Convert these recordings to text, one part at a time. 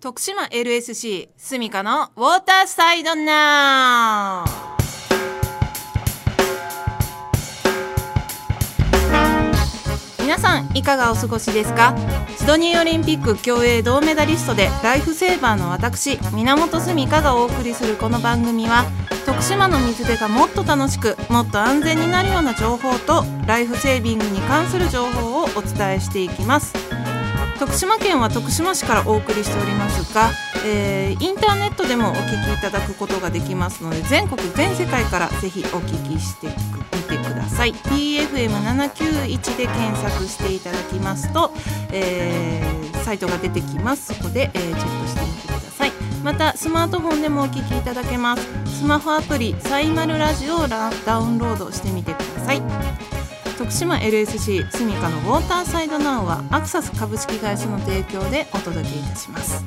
徳島 LSC スミカのウォーターサイドナウ。皆さんいかがお過ごしですか？シドニーオリンピック競泳銅メダリストでライフセーバーの私源澄香がお送りするこの番組は徳島の水辺がもっと楽しくもっと安全になるような情報とライフセービングに関する情報をお伝えしていきます。徳島県は徳島市からお送りしておりますが、えー、インターネットでもお聞きいただくことができますので全国全世界からぜひお聞きしてみてください。PFM791 で検索していただきますと、えー、サイトが出てきます。そこで、えー、チェックしてみてください。またスマートフォンでもお聞きいただけます。スマホアプリサイマルラジオをダウンロードしてみてください。徳島 LSC スミカのウォーターサイドナウはアクサス株式会社の提供でお届けいたします。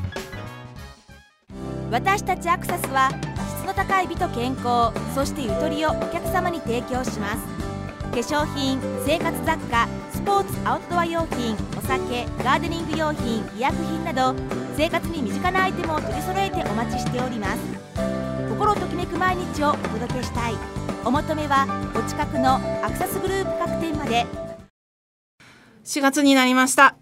私たちアクサスは質の高い美と健康そしてゆとりをお客様に提供します。化粧品生活雑貨スポーツアウトドア用品お酒ガーデニング用品医薬品など生活に身近なアイテムを取り揃えてお待ちしております。めく毎日をお届けしたい。お求めはお近くのアクセスグループ各店まで。4月になりました。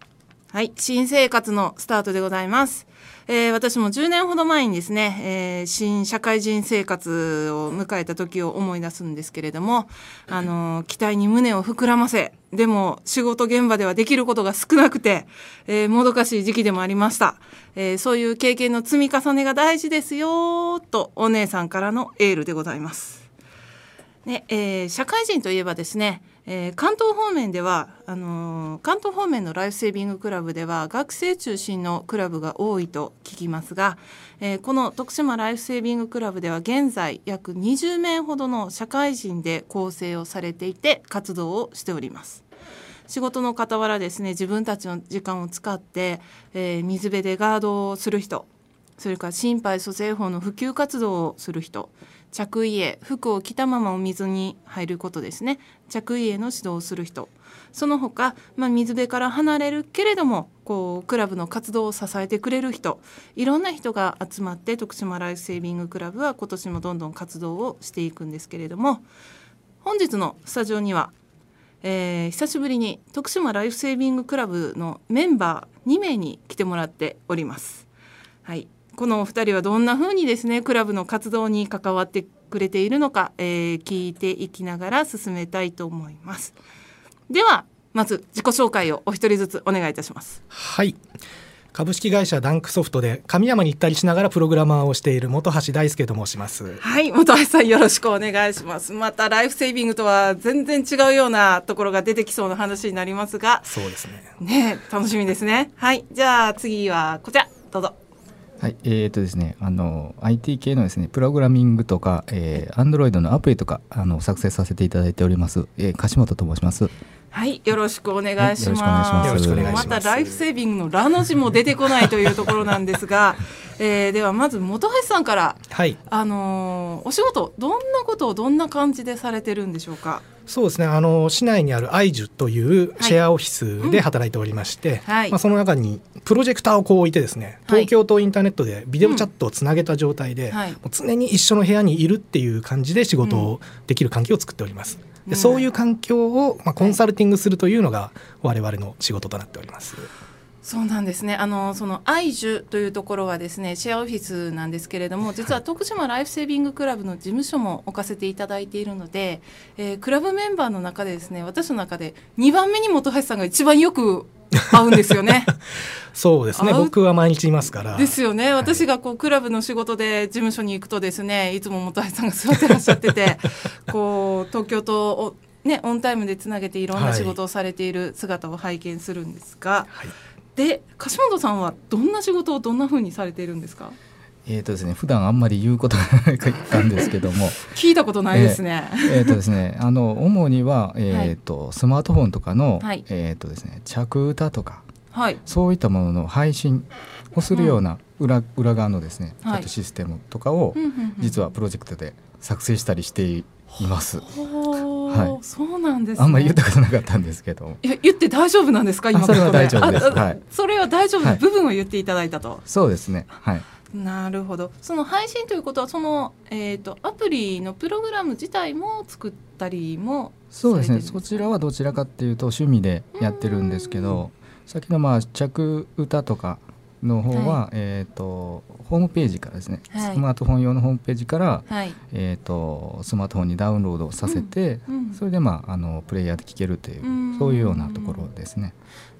はい新生活のスタートでございます。えー、私も10年ほど前にですね、えー、新社会人生活を迎えた時を思い出すんですけれども、あのー、期待に胸を膨らませ、でも仕事現場ではできることが少なくて、えー、もどかしい時期でもありました。えー、そういう経験の積み重ねが大事ですよとお姉さんからのエールでございます。ねえー、社会人といえばですね、えー、関東方面ではあのー、関東方面のライフセービングクラブでは学生中心のクラブが多いと聞きますが、えー、この徳島ライフセービングクラブでは現在約20名ほどの社会人で構成をされていて活動をしております。仕事の傍らですね自分たちの時間を使って、えー、水辺でガードをする人それから心肺蘇生法の普及活動をする人着衣へ服を着たままお水に入ることですね。着衣への指導をする人。その他、まあ、水辺から離れるけれどもこうクラブの活動を支えてくれる人。いろんな人が集まって徳島ライフセービングクラブは今年もどんどん活動をしていくんですけれども本日のスタジオには、えー、久しぶりに徳島ライフセービングクラブのメンバー2名に来てもらっております。はい。このお二人はどんな風にですねクラブの活動に関わってくれているのか、えー、聞いていきながら進めたいと思います。ではまず自己紹介をお一人ずつお願いいたします。はい。株式会社ダンクソフトで神山に行ったりしながらプログラマーをしている本橋大輔と申します。はい本橋さんよろしくお願いします。またライフセービングとは全然違うようなところが出てきそうな話になりますが。そうですね。ね楽しみですね。はいじゃあ次はこちら。どうぞはい、えー、とですね、あの IT 系のですね、プログラミングとか、えー、Android のアプリとかあの作成させていただいております、えー、樫本と申します。はい、よろしくお願いします。はい、よろしくお願いします。またライフセービングのラの字も出てこないというところなんですが、えー、ではまず本橋さんから、はい、あのー、お仕事どんなことをどんな感じでされてるんでしょうか？そうですね。あの市内にあるアイジュというシェアオフィスで働いておりまして、はい。まあ、その中にプロジェクターをこう置いてですね東京とインターネットでビデオチャットをつなげた状態で、もう常に一緒の部屋にいるっていう感じで仕事をできる環境を作っております。でそういう環境を、まあ、コンサルティングするというのが我々の仕事となっております。そうなんですねあのそのアイジュというところはですねシェアオフィスなんですけれども実は徳島ライフセービングクラブの事務所も置かせていただいているので、えー、クラブメンバーの中でですね私の中で2番目に本橋さんが一番よく会うんですよね。そうですね。僕は毎日いますから。ですよね。私がこうクラブの仕事で事務所に行くとですね、いつも本橋さんが座ってらっしゃってて、こう東京とねオンタイムでつなげていろんな仕事をされている姿を拝見するんですが。はいで柏本さんはどんな仕事をどんなふうにされているんですか？えーとですね普段あんまり言うことがなかったんですけども。聞いたことないですね。えー、えー、とですねあの主には、えーと、はい、スマートフォンとかの、はい、えーとですね、着歌とか、はい、そういったものの配信をするような裏うん、裏側のですねちょっとシステムとかを、実はプロジェクトで作成したりしています。はい、そうなんです、ね、あんまり言ったことなかったんですけど。いや言って大丈夫なんですか今それは大丈夫です。はい。それは大丈夫な部分を言っていただいたと。そうですね。はい。なるほどその配信ということはその、えーと、アプリのプログラム自体も作ったりもそうですねそちらはどちらかっていうと趣味でやってるんですけどさっきのまあ着歌とかの方は、はい、えーと、ホームページからですね、はい、スマートフォン用のホームページから、はい、えーと、スマートフォンにダウンロードさせて、うん。うん、それで、まあ、あのプレイヤーで聴けるという、うそういうようなところですね。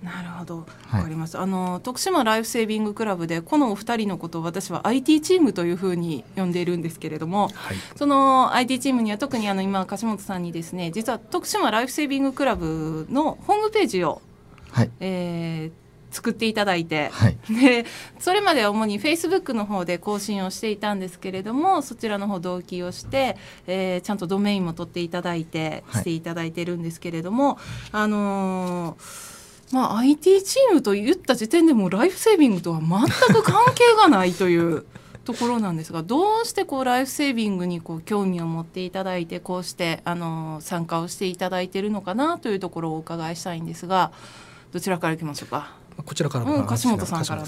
なるほど、わかります。あの徳島ライフセービングクラブでこのお二人のことを私は IT チームというふうに呼んでいるんですけれども、その IT チームには特にあの今柏本さんにですね、実は徳島ライフセービングクラブのホームページを、はい、えー、作っていただいて、はい、でそれまでは主にフェイスブックの方で更新をしていたんですけれどもそちらの方同期をして、えー、ちゃんとドメインも取っていただいてしていただいてるんですけれども、はい、あのーまあ、IT チームと言った時点でもライフセービングとは全く関係がないという ところなんですがどうしてこうライフセービングにこう興味を持っていただいてこうしてあの参加をしていただいているのかなというところをお伺いしたいんですがどちらからいきましょうか？こちらから、うん、樫本さんから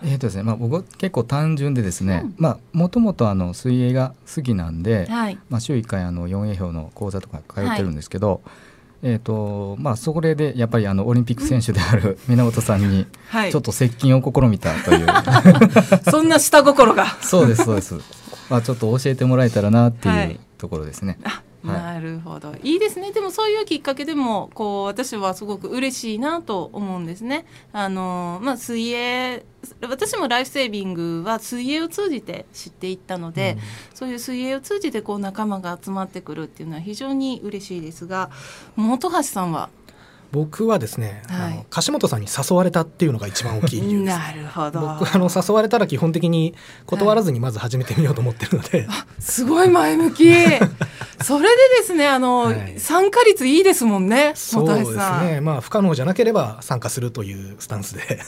えーとですねまあ、僕結構単純でですねもともと水泳が好きなんで、はい、まあ、週1回あの 4A 表の講座とか通ってるんですけど、はい。えーとまあ、それでやっぱりあのオリンピック選手である源さんに ちょっと接近を試みたという、はい、そんな下心が。そうですそうです、まあ、ちょっと教えてもらえたらなっていうところですね。はいなるほど。いいですね。でもそういうきっかけでもこう私はすごく嬉しいなと思うんですね。あのまあ、水泳私もライフセービングは水泳を通じて知っていったので、うん、そういう水泳を通じてこう仲間が集まってくるっていうのは非常に嬉しいですが本橋さんは僕はですね、はい、あの樫本さんに誘われたっていうのが一番大きい理由です。なるほど。僕あの誘われたら基本的に断らずにまず始めてみようと思ってるので、はい、すごい前向き。それでですね、あの、はい、参加率いいですもんね。そうですね。まあ不可能じゃなければ参加するというスタンスで。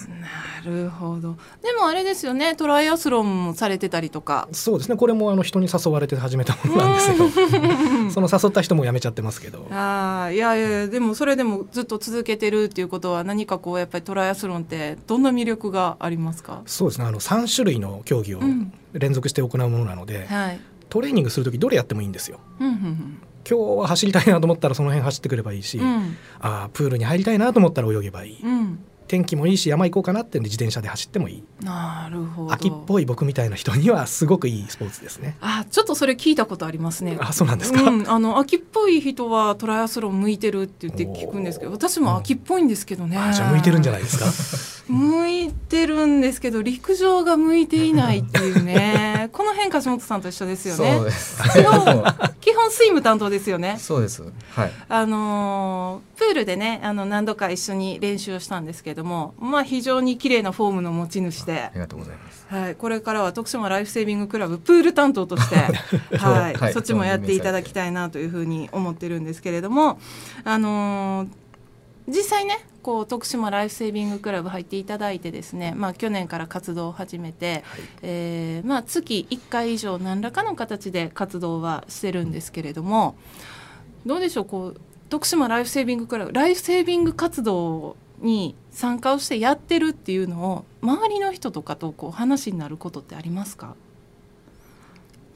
なるほど。でもあれですよね、トライアスロンもされてたりとか。そうですね。これもあの人に誘われて始めたものなんですよ。その誘った人も辞めちゃってますけど。ああ、いやいやでもそれでもずっと続けてるっていうことは何かこうやっぱりトライアスロンってどんな魅力がありますか？そうですね。あの三種類の競技を連続して行うものなので。うんはいトレーニングする時どれやってもいいんですよ。うんうんうん今日は走りたいなと思ったらその辺走ってくればいいし、うん、あプールに入りたいなと思ったら泳げばいい、うん、天気もいいし山行こうかなってんで自転車で走ってもいい。なるほど。秋っぽい僕みたいな人にはすごくいいスポーツですね。あちょっとそれ聞いたことありますね。あそうなんですか、うん、あの秋っぽい人はトライアスロン向いてるって言って聞くんですけど私も秋っぽいんですけどね、じゃあ向いてるんじゃないですか？向いてるんですけど陸上が向いていないっていうね。この辺梶本さんと一緒ですよね。基本基本スイム担当ですよね。そうです。はい。あのプールでねあの何度か一緒に練習をしたんですけどもまあ非常に綺麗なフォームの持ち主で。ありがとうございます、はい、これからは徳島ライフセービングクラブプール担当として はい、はい、そっちもやっていただきたいなというふうに思ってるんですけれどもあのー、実際ねこう徳島ライフセービングクラブ入っていただいてですね、まあ、去年から活動を始めて、はい、えー、まあ、月1回以上何らかの形で活動はしてるんですけれどもどうでしょうこう徳島ライフセービングクラブライフセービング活動に参加をしてやってるっていうのを周りの人とかとこう話になることってありますか？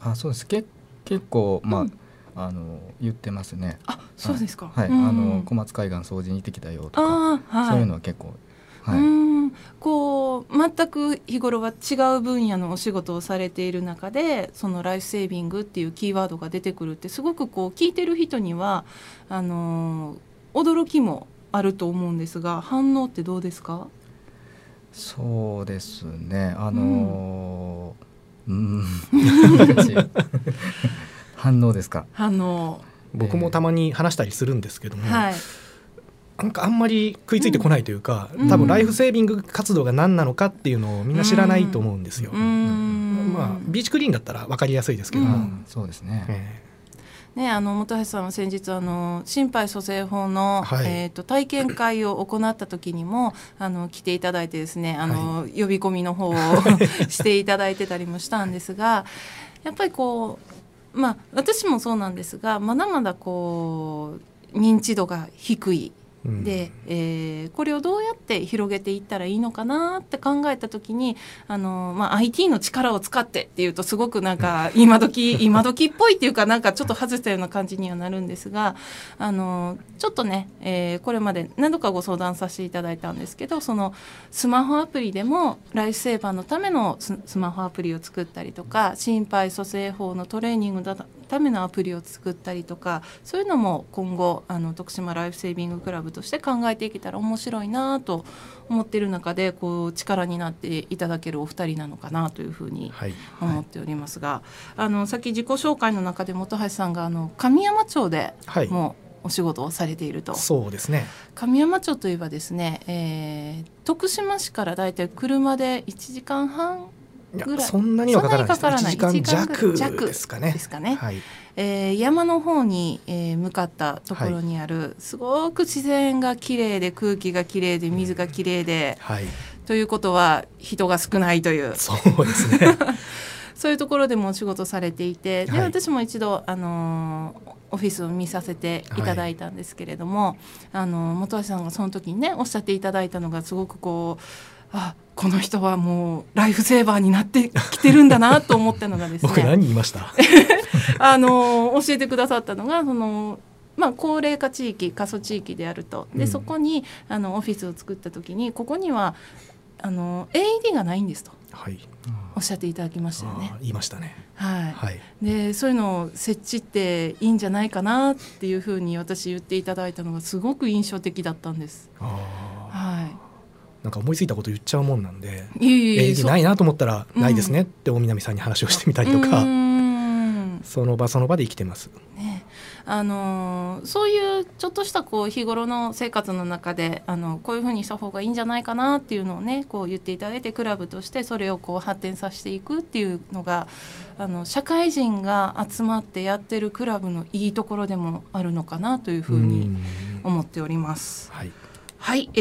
あそうです。け結構まあ、うん、あの言ってますね。あそうですか。はい、うん、あの小松海岸掃除に行ってきたよとか、はい、そういうのは結構。はい、うん。こう全く日頃は違う分野のお仕事をされている中でそのライフセービングっていうキーワードが出てくるってすごくこう聞いてる人にはあの驚きもあると思うんですが反応ってどうですか？そうですね。あのうん、うん、反応ですか？反応。僕もたまに話したりするんですけども、はい、なんかあんまり食いついてこないというか、うん、多分ライフセービング活動が何なのかっていうのをみんな知らないと思うんですよ。うん、まあビーチクリーンだったら分かりやすいですけども、うん、そうですね。えーね、あの本橋さんは先日あの心肺蘇生法の、はい、えーと、体験会を行った時にもあの来ていただいてですねあの、はい、呼び込みの方を していただいてたりもしたんですがやっぱりこうまあ私もそうなんですがまだまだこう認知度が低いで、えー、これをどうやって広げていったらいいのかなって考えた時にあの、まあ、IT の力を使ってっていうとすごくなんか今時今時っぽいっていうかなんかちょっと外したような感じにはなるんですがあのちょっとね、えー、これまで何度かご相談させていただいたんですけどそのスマホアプリでもライフセーバーのためのスマホアプリを作ったりとか心肺蘇生法のトレーニングだためのアプリを作ったりとかそういうのも今後あの徳島ライフセービングクラブとして考えていけたら面白いなと思っている中でこう力になっていただけるお二人なのかなというふうに思っておりますが、はいはい、あのさっき自己紹介の中で本橋さんがあの神山町でもお仕事をされていると、はい、そうですね。神山町といえばですね、えー、徳島市からだいたい車で1時間半ぐらい。そんなにはかからないです。1時間弱ですかね。ですかね。はい、えー、山の方に、えー、向かったところにある、はい、すごく自然が綺麗で空気が綺麗で水が綺麗で、はい、ということは人が少ないという。そうですね。そういうところでもお仕事されていてで、私も一度、あのー、オフィスを見させていただいたんですけれども、はい、あの本橋さんがその時にねおっしゃっていただいたのがすごくこうあこの人はもうライフセーバーになってきてるんだなと思ったのがですね。僕何言いました？あの教えてくださったのがそのまあ、高齢化地域過疎地域であると。で、うん、そこにあのオフィスを作った時にここにはあの AED がないんですと、はい、おっしゃっていただきましたよね。言いましたね、はい、はい、でそういうのを設置っていいんじゃないかなっていうふうに私言っていただいたのがすごく印象的だったんです。はいなんか思いついたこと言っちゃうもんなんで「演技ないなと思ったら「ないですね」って大南さんに話をしてみたりとか、その場その場で生きてます。ね。あのそういうちょっとしたこう日頃の生活の中であのこういうふうにした方がいいんじゃないかなっていうのをねこう言っていただいてクラブとしてそれをこう発展させていくっていうのがあの社会人が集まってやってるクラブのいいところでもあるのかなというふうに思っております。はいはい、え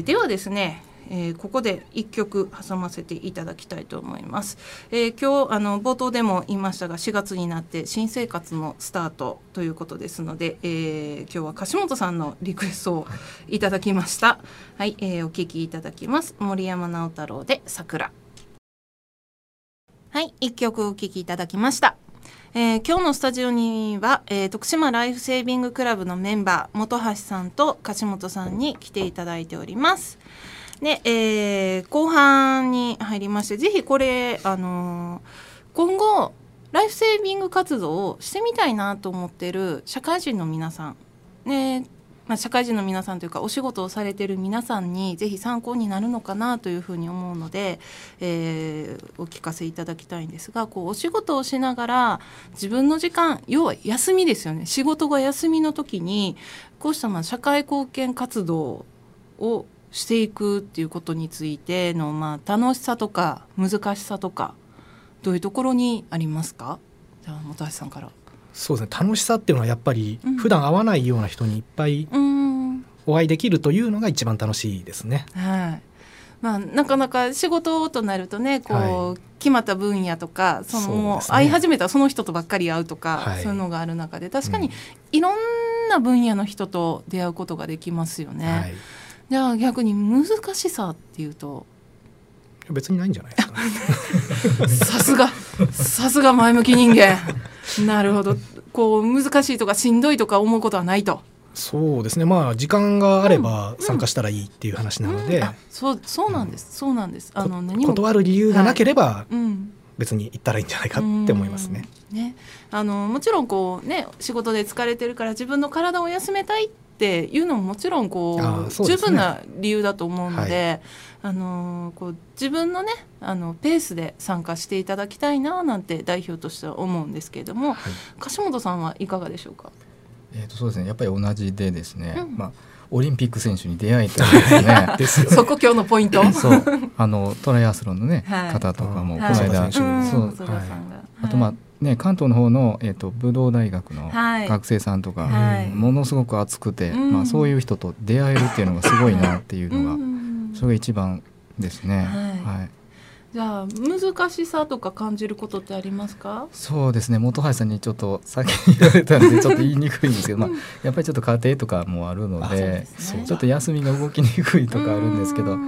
ー、ではですねえー、ここで1曲挟ませていただきたいと思います、えー、今日あの冒頭でも言いましたが4月になって新生活のスタートということですので、えー、今日は樫本さんのリクエストをいただきました。はい、えー、お聞きいただきます。森山直太朗で桜。はい1曲お聞きいただきました。えー、今日のスタジオには、えー、徳島ライフセービングクラブのメンバー本橋さんと樫本さんに来ていただいております。で、えー、後半に入りましてぜひこれ、あの今後ライフセービング活動をしてみたいなと思ってる社会人の皆さん、ね、まあ、社会人の皆さんというかお仕事をされてる皆さんにぜひ参考になるのかなというふうに思うので、えー、お聞かせいただきたいんですがこうお仕事をしながら自分の時間要は休みですよね仕事が休みの時にこうしたまあ社会貢献活動をしていくっていうことについての、まあ、楽しさとか難しさとかどういうところにありますか？じゃあ本橋さんから。そうですね。楽しさっていうのはやっぱり普段会わないような人にいっぱいお会いできるというのが一番楽しいですね。はい。まあ、なかなか仕事となるとねこう、はい、決まった分野とかそのもう会い始めたらその人とばっかり会うとか、はい、そういうのがある中で確かにいろんな分野の人と出会うことができますよね。はい、じゃあ逆に難しさっていうと別にないんじゃない？ですか、ね、さすが。さすが前向き人間。なるほど。こう難しいとかしんどいとか思うことはないと。そうですね。まあ時間があれば参加したらいいっていう話なので、うん。うん、そうそうなんです、そうなんです。あの何も。断る理由がなければ、はい、うん。別に行ったらいいんじゃないかって思いますね。ね。あのもちろんこうね仕事で疲れてるから自分の体を休めたいっていうのももちろんこう、ね、十分な理由だと思うので、はい、あのこう自分のねあのペースで参加していただきたいななんて代表としては思うんですけれども、はい、樫本さんはいかがでしょうか？えー、とそうですね。やっぱり同じでですね、うん、まあオリンピック選手に出会えたんですね。そこ今日のポイント。そう、あのトライアスロンのね、はい、方とかもこの間、はい、そう、はい、あとまあね関東の方のえっ、ー、と武道大学の学生さんとか、はい、ものすごく熱くて、まあそういう人と出会えるっていうのがすごいなっていうのが、それが一番ですね。はい。じゃあ難しさとか感じることってありますか？そうですね。本橋さんにちょっと先に言われたんでちょっと言いにくいんですけど、まあ、やっぱりちょっと家庭とかもあるので、ね、ちょっと休みが動きにくいとかあるんですけど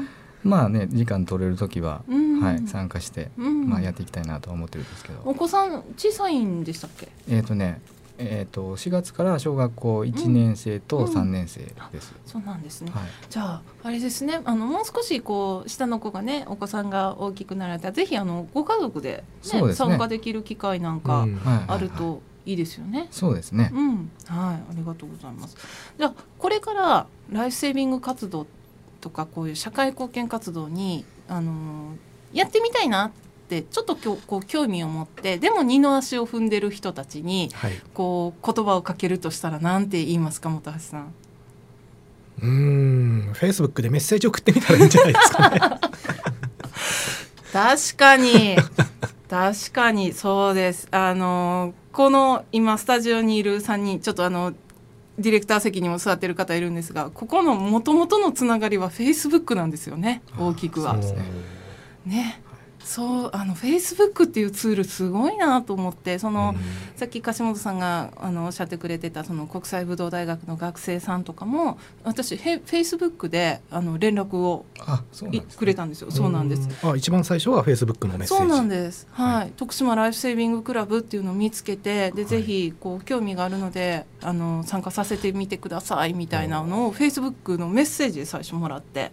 まあね時間取れる時は、はい、参加して、まあ、やっていきたいなと思ってるんですけど。お子さん小さいんでしたっけ？えっ、とねえーと、4月から小学校1年生と3年生です。うんうん、そうなんですね、はい、じゃああれですね。あのもう少しこう下の子がねお子さんが大きくなられたらぜひあのご家族でね、ね。参加できる機会なんかあるといいですよね。そうですね、うん、はいありがとうございます。じゃあこれからライフセービング活動とかこういう社会貢献活動にあのやってみたいなっってちょっとこう興味を持ってでも二の足を踏んでる人たちに、はい、こう言葉をかけるとしたら何て言いますか本橋さん？うん。フェイスブックでメッセージ送ってみたらいいんじゃないですかね。確かに。確かに。そうです。あのこの今スタジオにいる3人ちょっとあのディレクター席にも座ってる方いるんですがここのもともとのつながりはフェイスブックなんですよね大きくは。ねそうあのフェイスブックっていうツールすごいなと思ってその、うん、さっき樫本さんがあのおっしゃってくれてたその国際武道大学の学生さんとかも私フェイスブックであの連絡をくれたんですよ。そうなんです。あ一番最初はフェイスブックのメッセージ。そうなんです。はい、はい、徳島ライフセービングクラブっていうのを見つけてで、はい、ぜひこう興味があるのであの参加させてみてくださいみたいなのをフェイスブックのメッセージで最初もらって、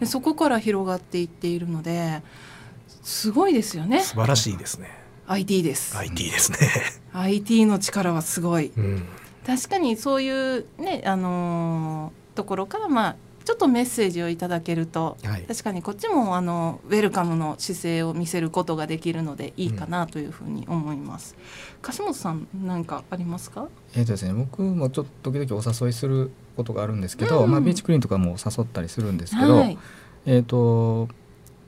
でそこから広がっていっているのですごいですよね。素晴らしいですね。IT です。IT ですね。IT の力はすごい、うん、確かにそういうねあのー、ところからまあちょっとメッセージをいただけると、はい、確かにこっちもあのウェルカムの姿勢を見せることができるのでいいかなというふうに思います。うん、樫本さん何かありますか？えっ、とですね、僕もちょっと時々お誘いすることがあるんですけど、うん、まあビーチクリーンとかも誘ったりするんですけど、はい、えっ、と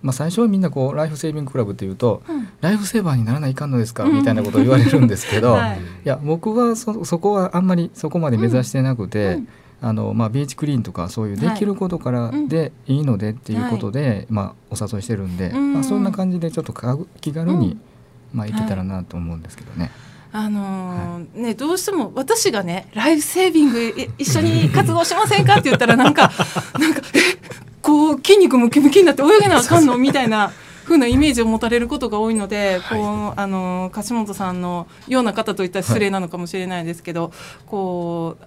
まあ、最初はみんなこうライフセービングクラブっていうと、うん、ライフセーバーにならないかんのですかみたいなことを言われるんですけど、はい、いや僕はそそこはあんまりそこまで目指してなくて、うん、あのまあ、ビーチクリーンとかそういうできることからでいいのでっていうことで、はい、まあ、お誘いしてるんで、まあ、そんな感じでちょっと気軽に、まあ、いけたらなと思うんですけどね。あのー、ね、どうしても私がねライフセービング一緒に活動しませんかって言ったらなんかなんかえこう筋肉ムキムキになって泳げなあかんのみたいな。ふうなイメージを持たれることが多いので、はい、こうあの樫本さんのような方といったら失礼なのかもしれないですけど、はい、こ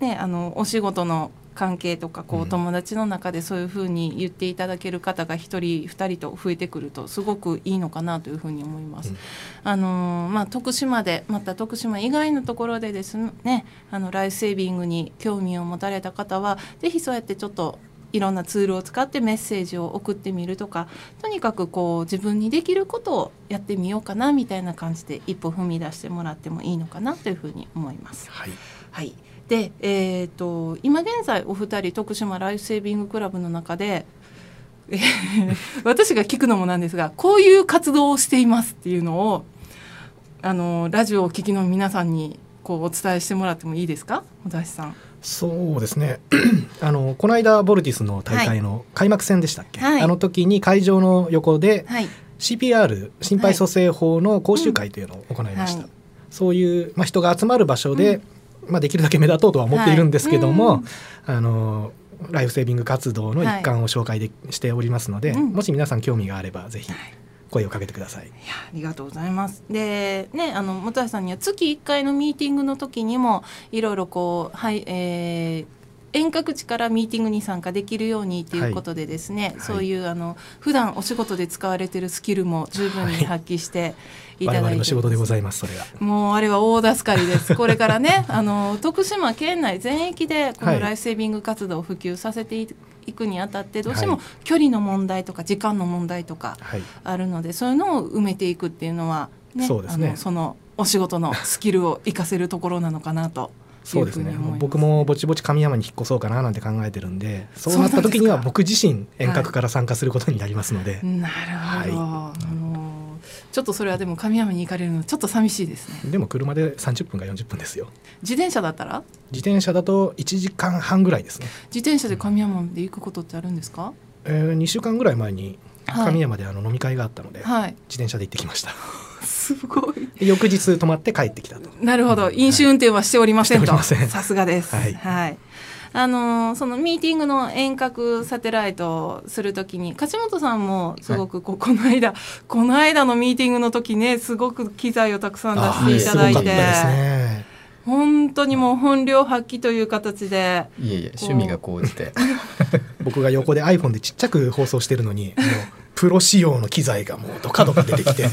うねあのお仕事の関係とかこう友達の中でそういうふうに言っていただける方が1人2人と増えてくるとすごくいいのかなというふうに思います。うん、あのまあ、徳島でまた徳島以外のところでですねあのライフセービングに興味を持たれた方は是非そうやってちょっといろんなツールを使ってメッセージを送ってみるとかとにかくこう自分にできることをやってみようかなみたいな感じで一歩踏み出してもらってもいいのかなというふうに思います。はい、はいで、えーと、今現在お二人徳島ライフセービングクラブの中で 私が聞くのもなんですがこういう活動をしていますっていうのをあのラジオをお聞きの皆さんにこうお伝えしてもらってもいいですか？小田さん。そうですね。あのこの間ボルティスの大会の開幕戦でしたっけ、はい、あの時に会場の横で、はい、CPR 心肺蘇生法の講習会というのを行いました、はい。うん、そういう、まあ、人が集まる場所で、うん、まあ、できるだけ目立とうとは思っているんですけども、あのライフセービング活動の一環を紹介で、しておりますので、もし皆さん興味があればぜひ声をかけてください。いやありがとうございます。でねあの本橋さんには月1回のミーティングの時にもいろいろこうはいえー遠隔地からミーティングに参加できるようにということでですね、はい、そういうあの普段お仕事で使われてるスキルも十分に発揮していただいて、はい、の仕事でございますそれがもうあれは大助かりです。これからねあの徳島県内全域でこのライフセービング活動を普及させてい行くにあたってどうしても距離の問題とか時間の問題とかあるので、はい、そういうのを埋めていくっていうのは、ね、そうですね。そのお仕事のスキルを活かせるところなのかなと。そうですね。僕もぼちぼち神山に引っ越そうかななんて考えてるんでそうなった時には僕自身遠隔から参加することになりますので、はい、なるほど、はいちょっとそれはでも神山に行かれるのちょっと寂しいですね。でも車で30分か40分ですよ。自転車だったら？自転車だと1時間半ぐらいですね。自転車で神山で行くことってあるんですか、えー、2週間ぐらい前に神山であの飲み会があったので、はい、自転車で行ってきました。すごい。翌日泊まって帰ってきたと。なるほど、飲酒運転はしておりませんと。さすがです。はい、はいあのそのミーティングの遠隔サテライトをするときに梶本さんもすごくこ,、この間この間のミーティングの時ねすごく機材をたくさん出していただいて。ね、本当にもう本領発揮という形で。いえいえ趣味が高じて。僕が横で iPhone でちっちゃく放送してるのに もうプロ仕様の機材がもうドカドカ出てきて。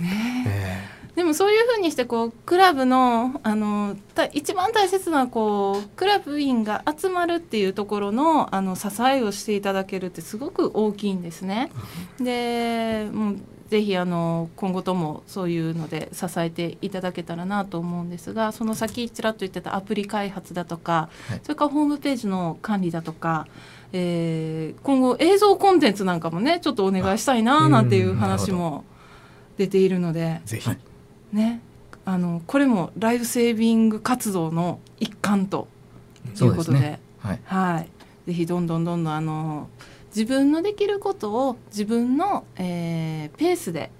ねでもそういうふうにしてこうクラブのあの一番大切なこうクラブ員が集まるっていうところのあの支えをしていただけるってすごく大きいんですね。でもうぜひあの今後ともそういうので支えていただけたらなと思うんですがその先ちらっと言ってたアプリ開発だとか、はい、それからホームページの管理だとか、えー、今後映像コンテンツなんかもねちょっとお願いしたいななんていう話も出ているので。ぜひ。ね。あのこれもライフセービング活動の一環ということで、ね、はい、はい、ぜひどんどんどんどんあの自分のできることを自分の、えー、ペースで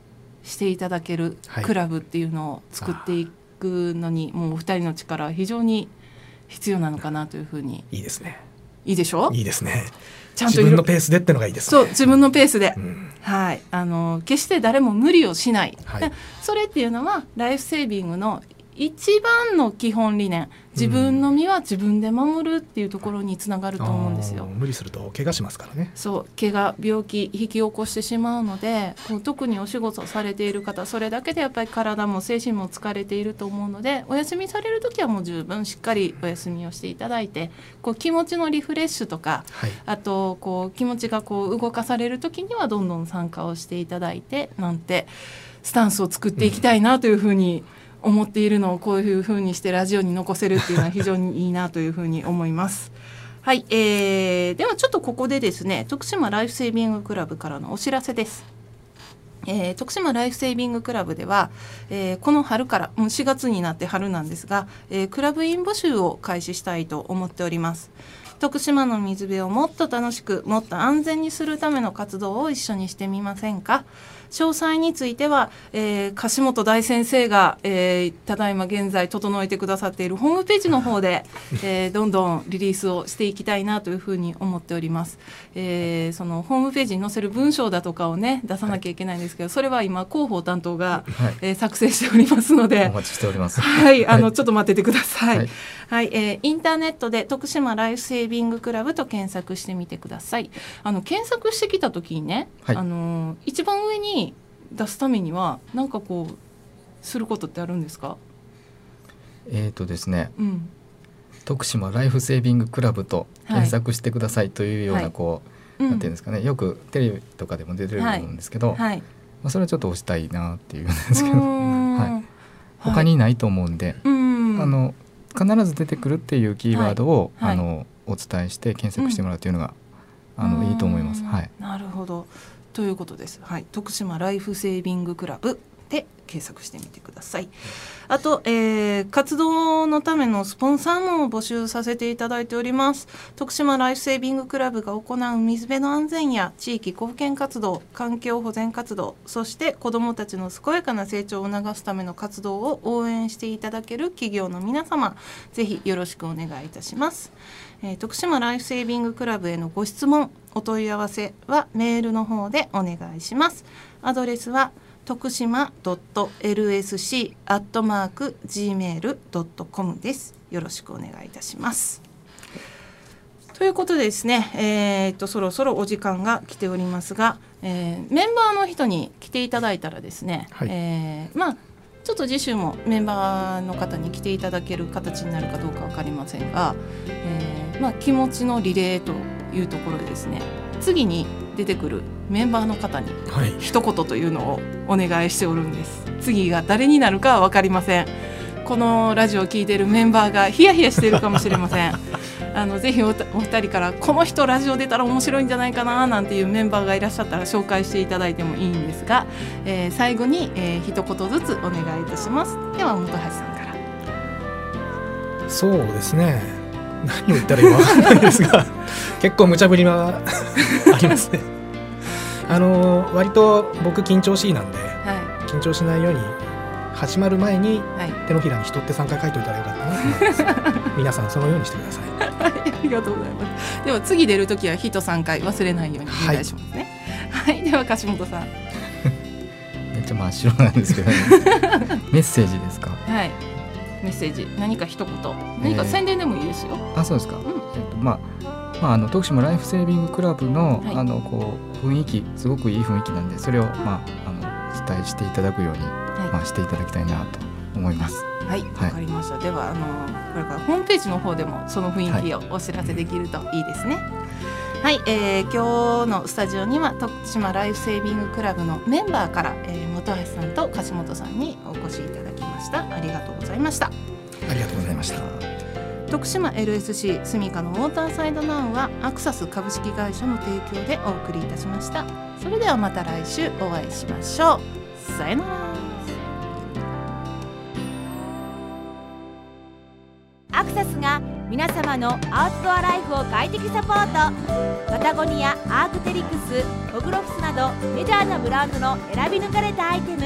していただけるクラブっていうのを作っていくのに、はい、もうお二人の力は非常に必要なのかなというふうに。いいですね。いいでしょ？いいですね。ちゃんと自分のペースでってのがいいです、ね、そう自分のペースで、うん、はい。あの決して誰も無理をしない、はい、それっていうのはライフセービングの一番の基本理念自分の身は自分で守るっていうところにつながると思うんですよ。無理すると怪我しますからね。そう怪我病気引き起こしてしまうので特にお仕事されている方それだけでやっぱり体も精神も疲れていると思うのでお休みされる時はもう十分しっかりお休みをしていただいてこう気持ちのリフレッシュとか、はい、あとこう気持ちがこう動かされる時にはどんどん参加をしていただいてなんてスタンスを作っていきたいなというふうに、うん思っているのをこういうふうにしてラジオに残せるっていうのは非常にいいなというふうに思います。はい、えー、ではちょっとここでですね徳島ライフセービングクラブからのお知らせです。えー、徳島ライフセービングクラブでは、えー、この春からもう4月になって春なんですが、えー、クラブイン募集を開始したいと思っております。徳島の水辺をもっと楽しくもっと安全にするための活動を一緒にしてみませんか？詳細については、えー、樫本大先生が、えー、ただいま現在整えてくださっているホームページの方で、えー、どんどんリリースをしていきたいなというふうに思っております、えー、そのホームページに載せる文章だとかをね出さなきゃいけないんですけど、それは今広報担当が、はい、えー、作成しておりますのでお待ちしております。はい。あの、ちょっと待っててください、はい、はい、えー、インターネットで徳島ライフセービングクラブと検索してみてください。あの検索してきた時にね、はい、あの一番上に出すためには何かこうすることってあるんですか？えっ、ー、とですね、うん、徳島ライフセービングクラブと検索してくださいというようなこう、はい、なんていうんですかね、よくテレビとかでも出てると思うんですけど、はい、まあ、それはちょっと押したいなっていうんですけど、はい、他にないと思うんで、あの必ず出てくるっていうキーワードを、あのお伝えして検索してもらうというのが、あのいいと思います。はい、なるほど。ということです。はい、徳島ライフセービングクラブで検索してみてください。あと、えー、活動のためのスポンサーも募集させていただいております。徳島ライフセービングクラブが行う水辺の安全や地域貢献活動、環境保全活動、そして子どもたちの健やかな成長を促すための活動を応援していただける企業の皆様、ぜひよろしくお願いいたします。えー、徳島ライフセービングクラブへのご質問、お問い合わせはメールの方でお願いします。アドレスは徳島 .lsc.gmail.com です。よろしくお願いいたします。ということでですね、えー、っとそろそろお時間が来ておりますが、えー、メンバーの人に来ていただいたらですね、はい、えー、まあちょっと次週もメンバーの方に来ていただける形になるかどうか分かりませんが、えー、まあ、気持ちのリレーというところでですね次に出てくるメンバーの方に一言というのをお願いしておるんです、次が誰になるかは分かりません。このラジオを聴いているメンバーがヒヤヒヤしているかもしれません。あのぜひお二人からこの人ラジオ出たら面白いんじゃないかななんていうメンバーがいらっしゃったら紹介していただいてもいいんですが、えー、最後に、えー、一言ずつお願いいたします。では本橋さんから。そうですね何を言ったらいいか分かんないですが 結構無茶ぶりは ありますね。あの割と僕緊張しいなんで、はい、緊張しないように始まる前に手のひらに人って3回書いといたらよかったな。と思います皆さんそのようにしてください。ありがとうございます。では次出る時は人3回忘れないようにお願いしますね。はい、はい、では樫本さん。めっちゃ真っ白なんですけど、ね、メッセージですか？はいメッセージ何か一言。何か宣伝でもいいですよ、えー、あそうですか、うん、えっとまあまあ、あの徳島ライフセービングクラブのはい、あのこう雰囲気すごくいい雰囲気なんでそれを、まあ、あの伝えしていただくように、はい、まあ、していただきたいなと思います。はい、わ、はい、かりました。ではあのこれからホームページの方でもその雰囲気をお知らせできるといいですね。はい、えー、今日のスタジオには徳島ライフセービングクラブのメンバーから、えー、本橋さんと樫本さんにお越しいただきました。ありがとうございました。ありがとうございました。徳島 LSC スミカのウォーターサイドナウはアクサス株式会社の提供でお送りいたしましたそれではまた来週お会いしましょうさよなら皆様のアウトドアライフを快適サポート。パタゴニアアークテリクスホグロフスなどメジャーなブランドの選び抜かれたアイテム。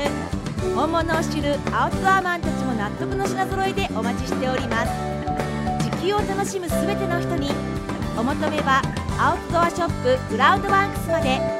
本物を知るアウトドアマンたちも納得の品揃えでお待ちしております。地球を楽しむすべての人にお求めはアウトドアショップグラウドワンクスまで。